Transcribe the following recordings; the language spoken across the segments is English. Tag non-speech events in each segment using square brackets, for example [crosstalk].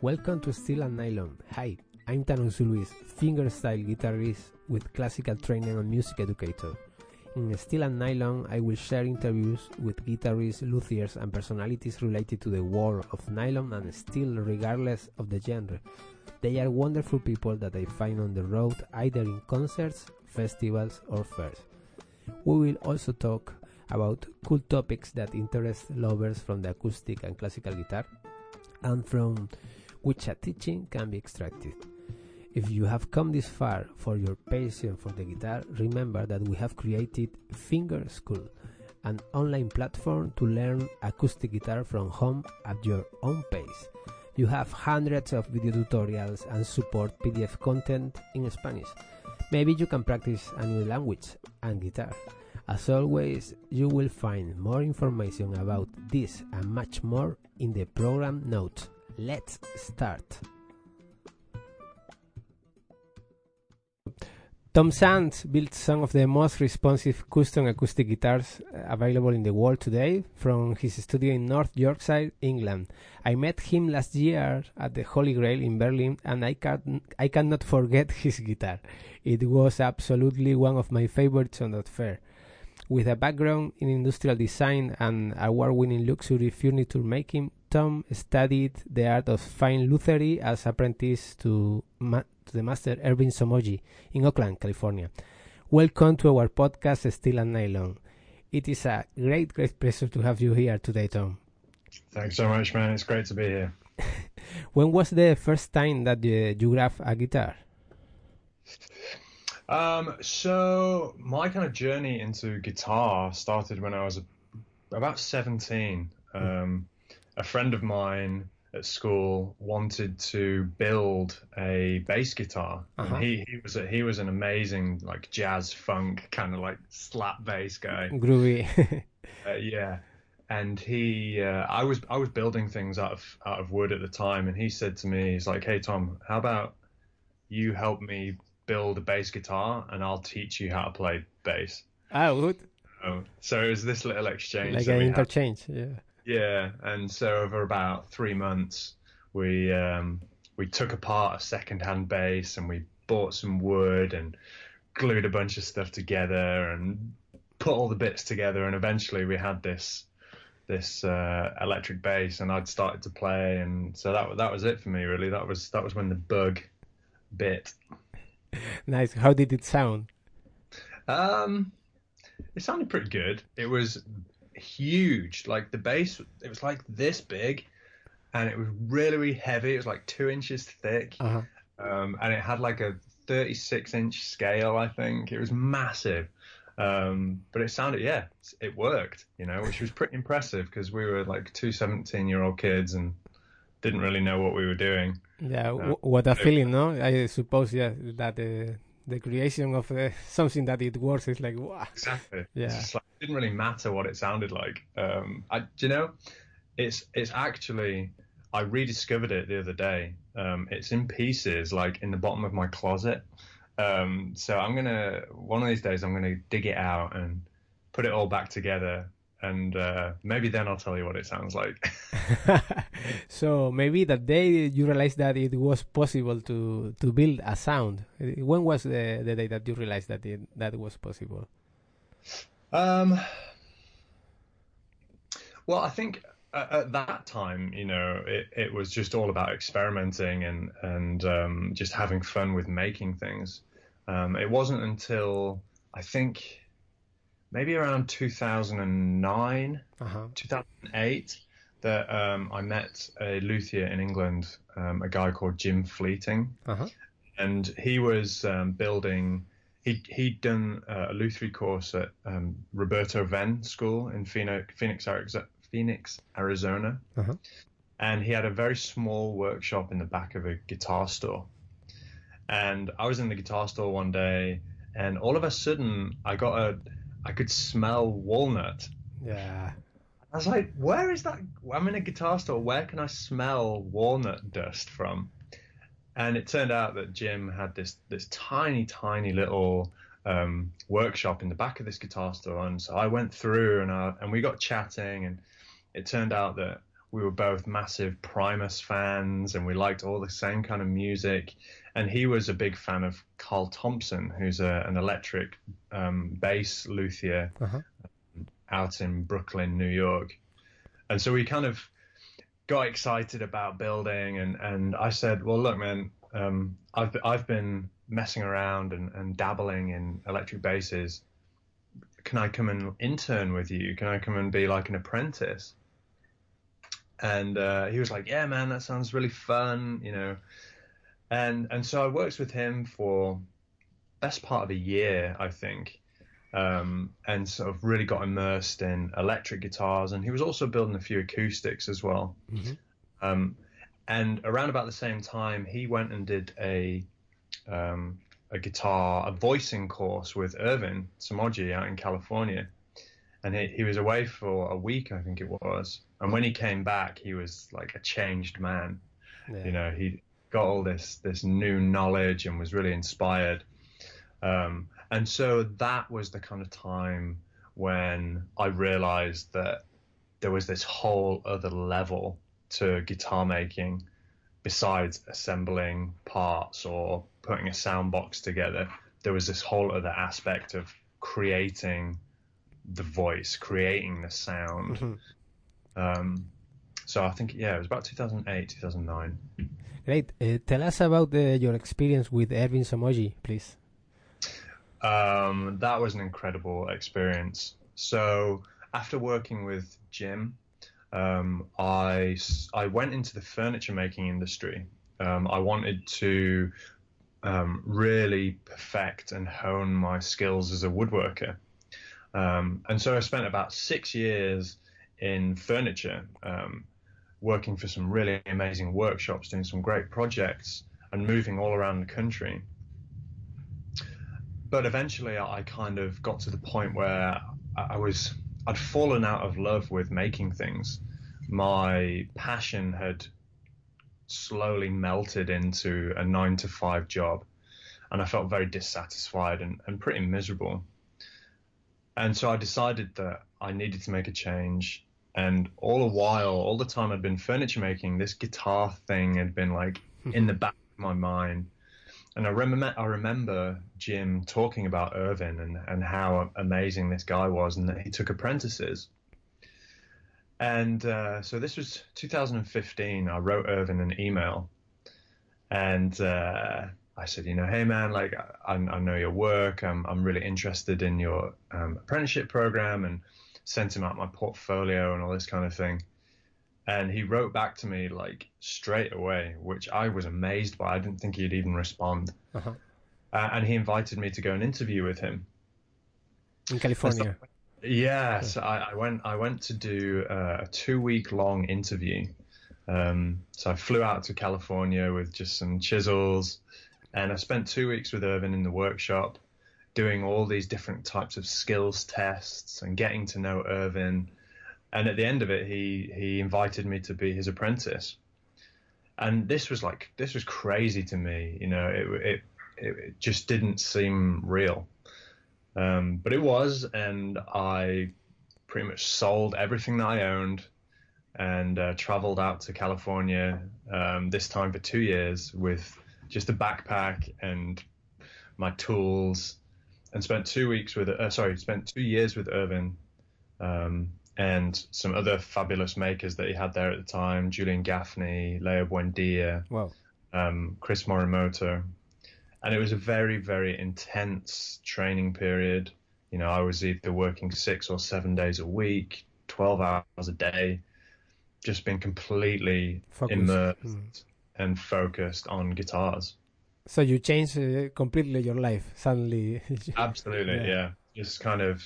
Welcome to Steel and Nylon. Hi, I'm Tanonsu Luis, fingerstyle guitarist with classical training and music educator. In Steel and Nylon, I will share interviews with guitarists, luthiers, and personalities related to the world of nylon and steel, regardless of the genre. They are wonderful people that I find on the road, either in concerts, festivals, or fairs. We will also talk about cool topics that interest lovers from the acoustic and classical guitar, and from which a teaching can be extracted. If you have come this far for your passion for the guitar, remember that we have created Finger School, an online platform to learn acoustic guitar from home at your own pace. You have hundreds of video tutorials and support PDF content in Spanish. Maybe you can practice a new language and guitar. As always, you will find more information about this and much more in the program notes. Let's start. Tom Sands built some of the most responsive custom acoustic guitars uh, available in the world today from his studio in North Yorkshire, England. I met him last year at the Holy Grail in Berlin and I, can, I cannot forget [laughs] his guitar. It was absolutely one of my favorites on that fair. With a background in industrial design and award winning luxury furniture making, Tom studied the art of fine luthery as apprentice to, ma- to the master Ervin Somogyi in Oakland, California. Welcome to our podcast, Steel and Nylon. It is a great, great pleasure to have you here today, Tom. Thanks so much, man. It's great to be here. [laughs] when was the first time that you, you grabbed a guitar? Um, so my kind of journey into guitar started when I was about 17. Um, a friend of mine at school wanted to build a bass guitar. Uh-huh. And he, he was a, he was an amazing like jazz funk kind of like slap bass guy. Groovy. [laughs] Uh, yeah. And he, uh, I was, I was building things out of, out of wood at the time. And he said to me, he's like, Hey, Tom, how about you help me build a bass guitar and I'll teach you how to play bass. ah, good. Oh, so it was this little exchange. Like an we had. interchange, yeah. Yeah, and so over about three months, we um, we took apart a second-hand bass and we bought some wood and glued a bunch of stuff together and put all the bits together, and eventually we had this this uh, electric bass, and I'd started to play, and so that that was it for me really. That was that was when the bug bit. [laughs] Nice. How did it sound? Um, it sounded pretty good. It was huge. Like the bass, it was like this big, and it was really, really heavy. It was like two inches thick, Uh-huh. um, and it had like a 36 inch scale. I think it was massive. Um, but it sounded, yeah, it worked. You know, which was pretty impressive because we were like two 17 year old kids and didn't really know what we were doing. Yeah, w- what a feeling, no? I suppose, yeah, that uh, the creation of uh, something that it works is like, wow. Exactly. Yeah. It's like, it didn't really matter what it sounded like. Um, I, do you know, it's it's actually I rediscovered it the other day. Um, it's in pieces, like in the bottom of my closet. Um, so I'm gonna one of these days I'm gonna dig it out and put it all back together, and uh, maybe then I'll tell you what it sounds like. [laughs] so maybe the day you realized that it was possible to to build a sound. When was the, the day that you realized that it, that was possible? Um, well, I think at, at that time, you know, it, it was just all about experimenting and and um, just having fun with making things. Um, it wasn't until I think maybe around 2009, Uh-huh. 2008 that um, I met a luthier in England, um, a guy called Jim Fleeting Uh-huh. and he was um, building. He he'd done uh, a Lutherie course at um, Roberto Venn School in Phoenix, Phoenix, Phoenix, Arizona, Uh-huh. and he had a very small workshop in the back of a guitar store. And I was in the guitar store one day, and all of a sudden, I got a, I could smell walnut. Yeah. I was like, where is that? I'm in a guitar store. Where can I smell walnut dust from? And it turned out that Jim had this this tiny, tiny little um, workshop in the back of this guitar store. And so I went through and I, and we got chatting, and it turned out that we were both massive Primus fans, and we liked all the same kind of music. And he was a big fan of Carl Thompson, who's a, an electric um, bass luthier Uh-huh. out in Brooklyn, New York. And so we kind of got excited about building, and, and I said, "Well, look, man, um, I've I've been messing around and, and dabbling in electric basses. Can I come and intern with you? Can I come and be like an apprentice?" And uh, he was like, "Yeah, man, that sounds really fun, you know." And and so I worked with him for best part of a year, I think um, and sort of really got immersed in electric guitars. And he was also building a few acoustics as well. Mhm. Um, and around about the same time, he went and did a um, a guitar, a voicing course with Ervin Somogyi out in California. And he, he was away for a week, I think it was. And when he came back, he was like a changed man Yeah. you know he got all this this new knowledge and was really inspired um, and so that was the kind of time when i realized that there was this whole other level to guitar making besides assembling parts or putting a sound box together there was this whole other aspect of creating the voice creating the sound Mhm. Um, so i think yeah it was about 2008 2009 Great. Uh, tell us about uh, your experience with Ervin Somogyi, please. Um, that was an incredible experience. So after working with Jim, um, I I went into the furniture making industry. Um, I wanted to um, really perfect and hone my skills as a woodworker, um, and so I spent about six years in furniture, um, working for some really amazing workshops, doing some great projects, and moving all around the country but eventually I kind of got to the point where I was I'd fallen out of love with making things. My passion had slowly melted into a nine to five job, and I felt very dissatisfied and, and pretty miserable. And so I decided that I needed to make a change. And all the while, all the time I'd been furniture making, this guitar thing had been like in the back of my mind. And I remember, I remember Jim talking about Ervin and, and how amazing this guy was, and that he took apprentices. And uh, so this was 2015. I wrote Ervin an email, and uh, I said, you know, hey man, like I, I know your work. I'm I'm really interested in your um, apprenticeship program, and sent him out my portfolio and all this kind of thing. And he wrote back to me like straight away, which I was amazed by. I didn't think he'd even respond. Uh-huh. Uh, and he invited me to go and interview with him. In California. Yeah, so I, I went. I went to do uh, a two-week long interview. Um, so I flew out to California with just some chisels, and I spent two weeks with Ervin in the workshop, doing all these different types of skills tests and getting to know Ervin. And at the end of it, he he invited me to be his apprentice, and this was like this was crazy to me. You know, it it it, just didn't seem real. Um, but it was, and I pretty much sold everything that I owned and uh, traveled out to California um, this time for two years with just a backpack and my tools and spent two weeks with, uh, sorry, spent two years with Ervin um, and some other fabulous makers that he had there at the time Julian Gaffney, Leo Buendia, Wow. um, Chris Morimoto, and it was a very very intense training period. You know, I was either working six or seven days a week, twelve hours a day, just being completely Focus. immersed Mm. and focused on guitars. So you changed uh, completely your life suddenly. [laughs] Absolutely, Yeah. yeah. Just kind of,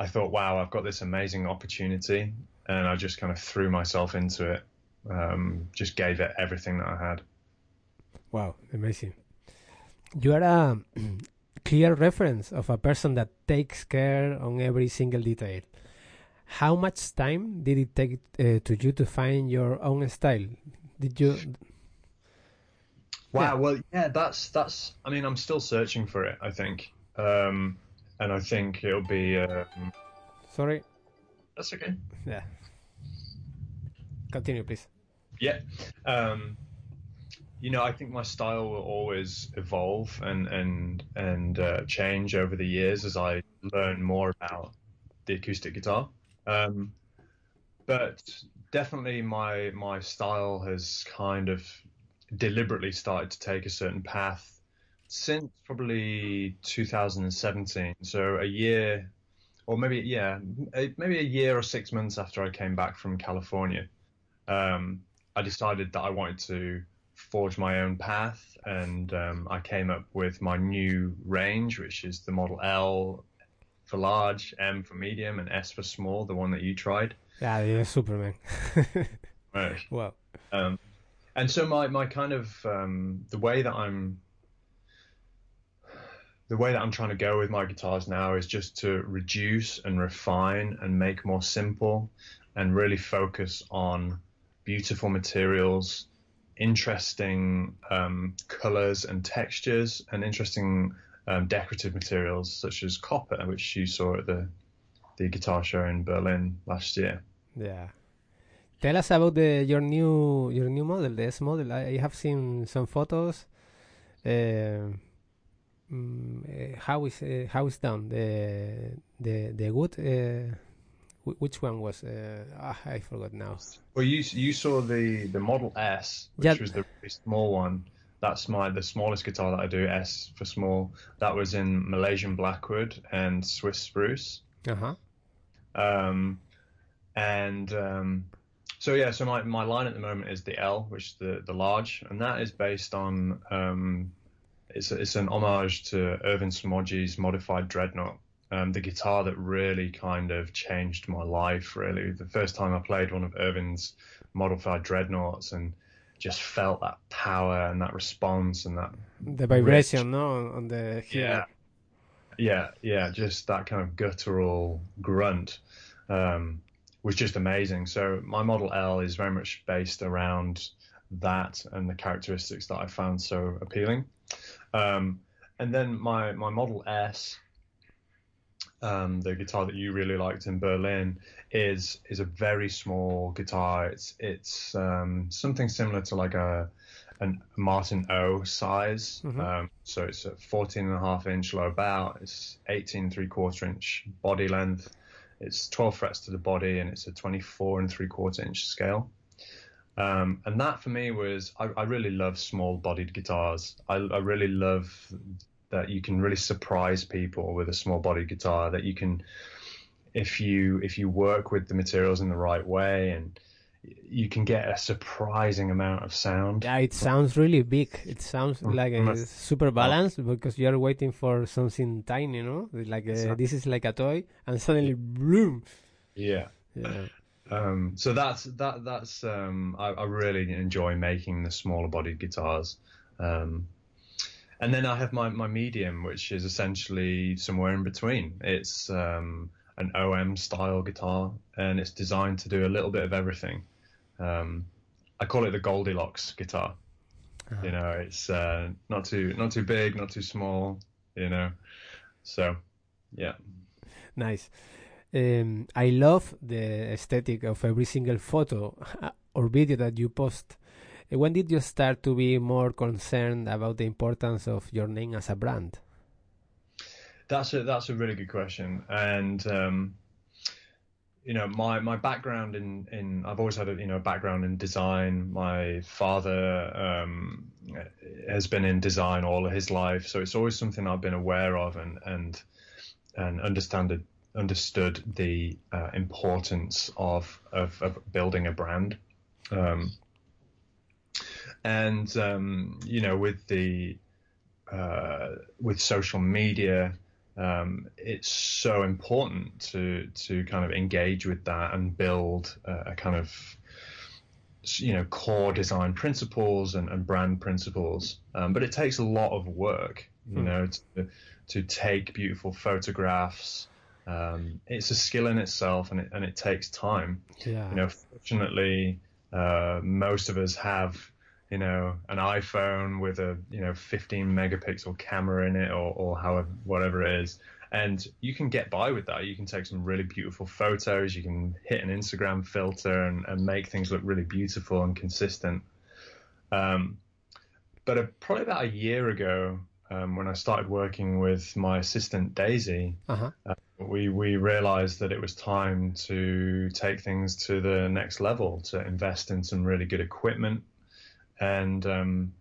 I thought, wow, I've got this amazing opportunity, and I just kind of threw myself into it. Um, just gave it everything that I had. wow, amazing. You are a [clears throat] clear reference of a person that takes care on every single detail. How much time did it take uh, to you to find your own style? Did you? Wow. Yeah. Well, yeah, that's that's. I mean, I'm still searching for it. I think, um, and I think it'll be. Um, Sorry. that's okay. Yeah. continue, please. Yeah. Um, you know, I think my style will always evolve and and and uh, change over the years as I learn more about the acoustic guitar. Um, but definitely, my my style has kind of deliberately started to take a certain path since probably 2017. So a year, or maybe yeah, maybe a year or six months after I came back from California, um, I decided that I wanted to forge my own path, and um, I came up with my new range, which is the Model L for large, M for medium, and S for small, the one that you tried. Yeah, yeah, Superman. [laughs] right. Well. Um, and so my my kind of um, the way that I'm the way that I'm trying to go with my guitars now is just to reduce and refine and make more simple and really focus on beautiful materials interesting um, colors and textures and interesting um, decorative materials such as copper, which you saw at the the guitar show in Berlin last year. Yeah. Tell us about the your new your new model, the S model. I, have seen some photos. Uh, um, how is uh, how is done the the the wood uh, which one was? Uh, ah, I forgot now. Well, you you saw the the Model S, which yeah. was the really small one. That's my the smallest guitar that I do. S for small. That was in Malaysian blackwood and Swiss spruce. Uh huh. Um, and um, so yeah, so my, my line at the moment is the L, which is the the large, and that is based on um, it's it's an homage to Ervin Somogyi's modified dreadnought um, the guitar that really kind of changed my life. Really, the first time I played one of Ervin's modified dreadnoughts and just felt that power and that response and that the vibration, rich, no, on the yeah, yeah, yeah, just that kind of guttural grunt. Um, was just amazing. So my Model L is very much based around that and the characteristics that I found so appealing. Um, and then my my Model S um, the guitar that you really liked in Berlin, is is a very small guitar. It's it's um, something similar to like a a Martin O size. Mm-hmm. Um, so it's a 14 and a half inch low bow. It's 18 three quarter inch body length. It's 12 frets to the body, and it's a 24 and three quarter inch scale. Um, and that for me was I, I really love small bodied guitars. I, I, really love that you can really surprise people with a small body guitar that you can if you if you work with the materials in the right way and you can get a surprising amount of sound. Yeah, it sounds really big. It sounds mm, like a super balanced because you're waiting for something tiny, you know, like a, this is like a toy, and suddenly boom. Yeah. Yeah. Um, so that's that that's um, I, I, really enjoy making the smaller bodied guitars. Um, and then I have my, my medium, which is essentially somewhere in between. It's um, an OM style guitar, and it's designed to do a little bit of everything. Um, I call it the Goldilocks guitar. Uh-huh. You know, it's uh, not too not too big, not too small. You know, so yeah. Nice. Um, I love the aesthetic of every single photo [laughs] or video that you post when did you start to be more concerned about the importance of your name as a brand? That's a that's a really good question, and um, you know my my background in in I've always had a you know background in design. My father um, has been in design all of his life, so it's always something I've been aware of and and and understand understood the uh, importance of, of, of building a brand. Um, and um, you know with the uh, with social media um, it's so important to to kind of engage with that and build a, a kind of you know core design principles and, and brand principles um, but it takes a lot of work you mm. know to, to take beautiful photographs um, it's a skill in itself and it, and it takes time yeah. you know fortunately uh, most of us have you know, an iPhone with a, you know, 15 megapixel camera in it or, or however, whatever it is. and you can get by with that. You can take some really beautiful photos. You can hit an Instagram filter and, and make things look really beautiful and consistent. Um, but a, probably about a year ago, um, when I started working with my assistant Daisy, uh-huh. uh, we we realized that it was time to take things to the next level, to invest in some really good equipment, and um,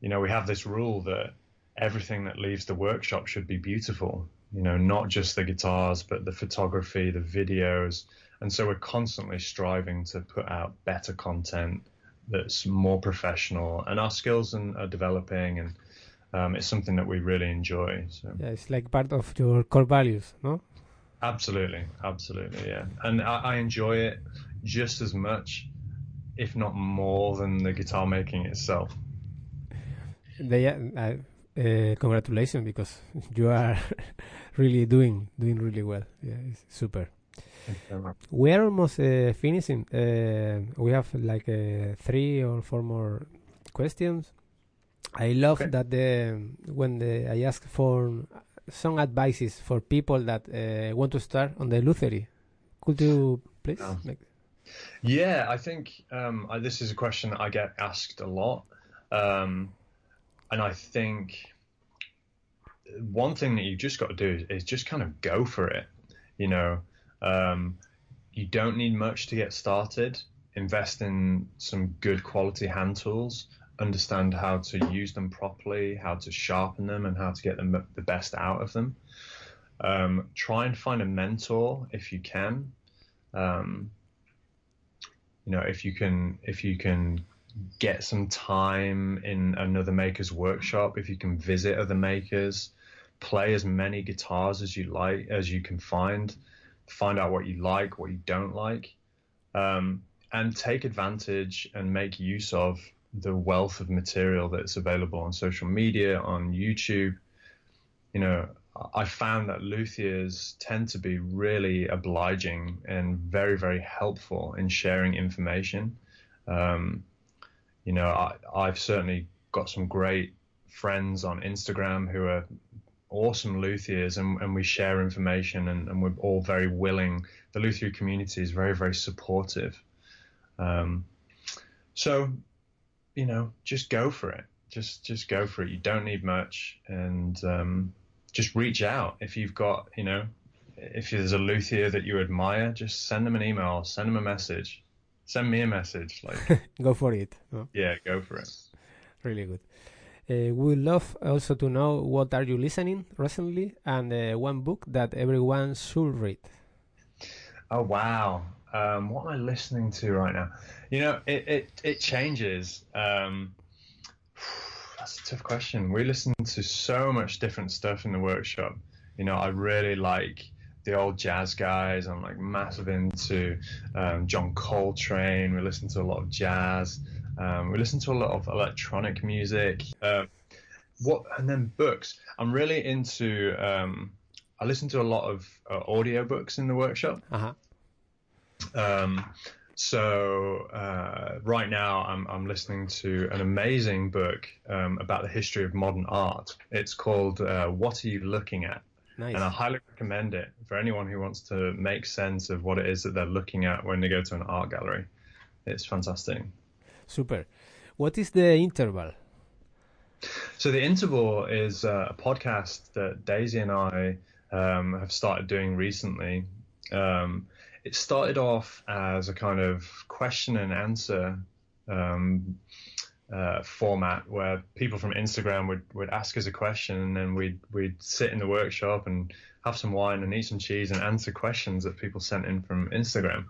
you know we have this rule that everything that leaves the workshop should be beautiful. You know, not just the guitars, but the photography, the videos, and so we're constantly striving to put out better content that's more professional, and our skills are developing and um, it's something that we really enjoy. So. Yeah, it's like part of your core values, no? Absolutely, absolutely, yeah. And I, I enjoy it just as much, if not more, than the guitar making itself. They, uh, uh, congratulations because [laughs] you are [laughs] really doing doing really well. Yeah, it's super. We are almost uh, finishing. Uh, we have like uh, three or four more questions. I love okay. that the when the, I ask for some advices for people that uh, want to start on the luthiery. Could you please? Yeah, yeah I think um, I, this is a question that I get asked a lot, um, and I think one thing that you've just got to do is just kind of go for it. You know, um, you don't need much to get started. Invest in some good quality hand tools understand how to use them properly, how to sharpen them, and how to get them the best out of them. Um, try and find a mentor if you can. Um, you know, if you can, if you can get some time in another maker's workshop, if you can visit other makers, play as many guitars as you like as you can find, find out what you like, what you don't like, um, and take advantage and make use of the wealth of material that's available on social media, on YouTube. You know, I found that luthiers tend to be really obliging and very, very helpful in sharing information. Um, you know, I, I've certainly got some great friends on Instagram who are awesome luthiers and, and we share information and, and, we're all very willing. The luthier community is very, very supportive. Um, so you know, just go for it. Just just go for it. You don't need much, and um, just reach out if you've got, you know, if there's a luthier that you admire, just send them an email, send them a message, send me a message. Like, [laughs] go for it. Yeah, go for it. Really good. Uh, we love also to know what are you listening recently and uh, one book that everyone should read. Oh wow! Um, what am I listening to right now? You know, it it, it changes. Um, that's a tough question. We listen to so much different stuff in the workshop. You know, I really like the old jazz guys. I'm like massive into um, John Coltrane. We listen to a lot of jazz. Um, we listen to a lot of electronic music. Uh, what and then books. I'm really into. Um, I listen to a lot of uh, audio books in the workshop. Uh-huh. Um, so uh, right now, I'm, I'm listening to an amazing book um, about the history of modern art. It's called uh, "What Are You Looking At," nice. and I highly recommend it for anyone who wants to make sense of what it is that they're looking at when they go to an art gallery. It's fantastic. Super. What is the interval? So the interval is uh, a podcast that Daisy and I um, have started doing recently. Um, it started off as a kind of question and answer um, uh, format where people from Instagram would, would ask us a question and then we'd we'd sit in the workshop and have some wine and eat some cheese and answer questions that people sent in from Instagram.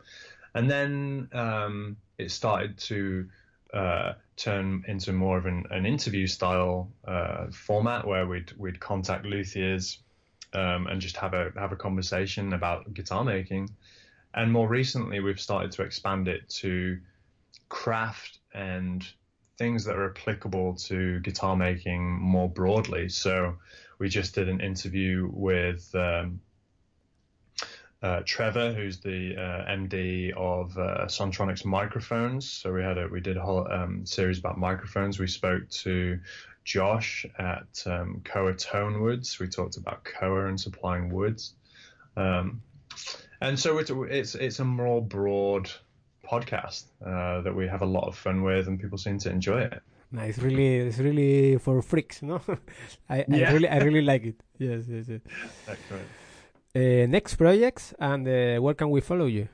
And then um, it started to uh, turn into more of an, an interview style uh, format where we'd we'd contact luthiers um, and just have a have a conversation about guitar making. And more recently, we've started to expand it to craft and things that are applicable to guitar making more broadly. So we just did an interview with um, uh, Trevor, who's the uh, MD of uh, Sontronics microphones. So we had a we did a whole um, series about microphones. We spoke to Josh at um, Koa Woods. We talked about Koa and supplying woods. Um, and so it's, it's, it's a more broad podcast uh, that we have a lot of fun with and people seem to enjoy it. Nice, really, it's really for freaks, no? [laughs] I, yeah. I really, I really like it. Yes, yes, yes. Excellent. Uh, next projects and uh, where can we follow you?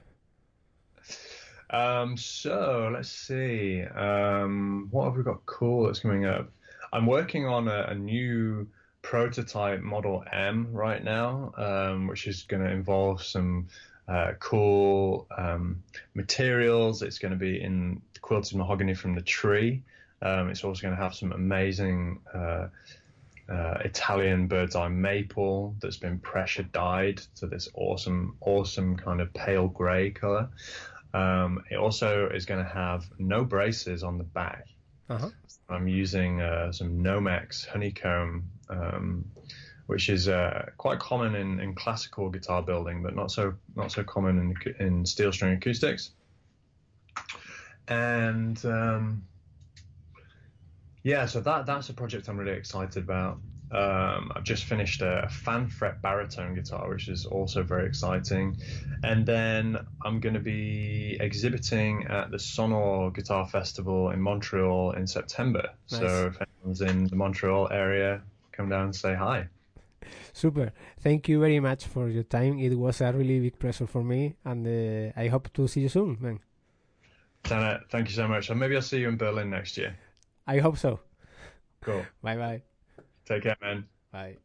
Um, so let's see. Um, what have we got cool that's coming up? I'm working on a, a new prototype Model M right now, um, which is going to involve some uh, cool um, materials. It's going to be in quilted mahogany from the tree. Um, it's also going to have some amazing uh, uh, Italian bird's eye maple that's been pressure dyed to this awesome, awesome kind of pale grey color. Um, it also is going to have no braces on the back. Uh-huh. I'm using uh, some Nomex honeycomb, um, which is uh, quite common in, in classical guitar building, but not so not so common in in steel string acoustics. And um, yeah, so that that's a project I'm really excited about. Um, I've just finished a, fan fret baritone guitar, which is also very exciting. And then I'm going to be exhibiting at the Sonor Guitar Festival in Montreal in September. Nice. So if anyone's in the Montreal area, come down and say hi. Super. Thank you very much for your time. It was a really big pleasure for me, and uh, I hope to see you soon, man. Dana, thank you so much. And maybe I'll see you in Berlin next year. I hope so. Cool. [laughs] Bye bye. Take care, man. Bye.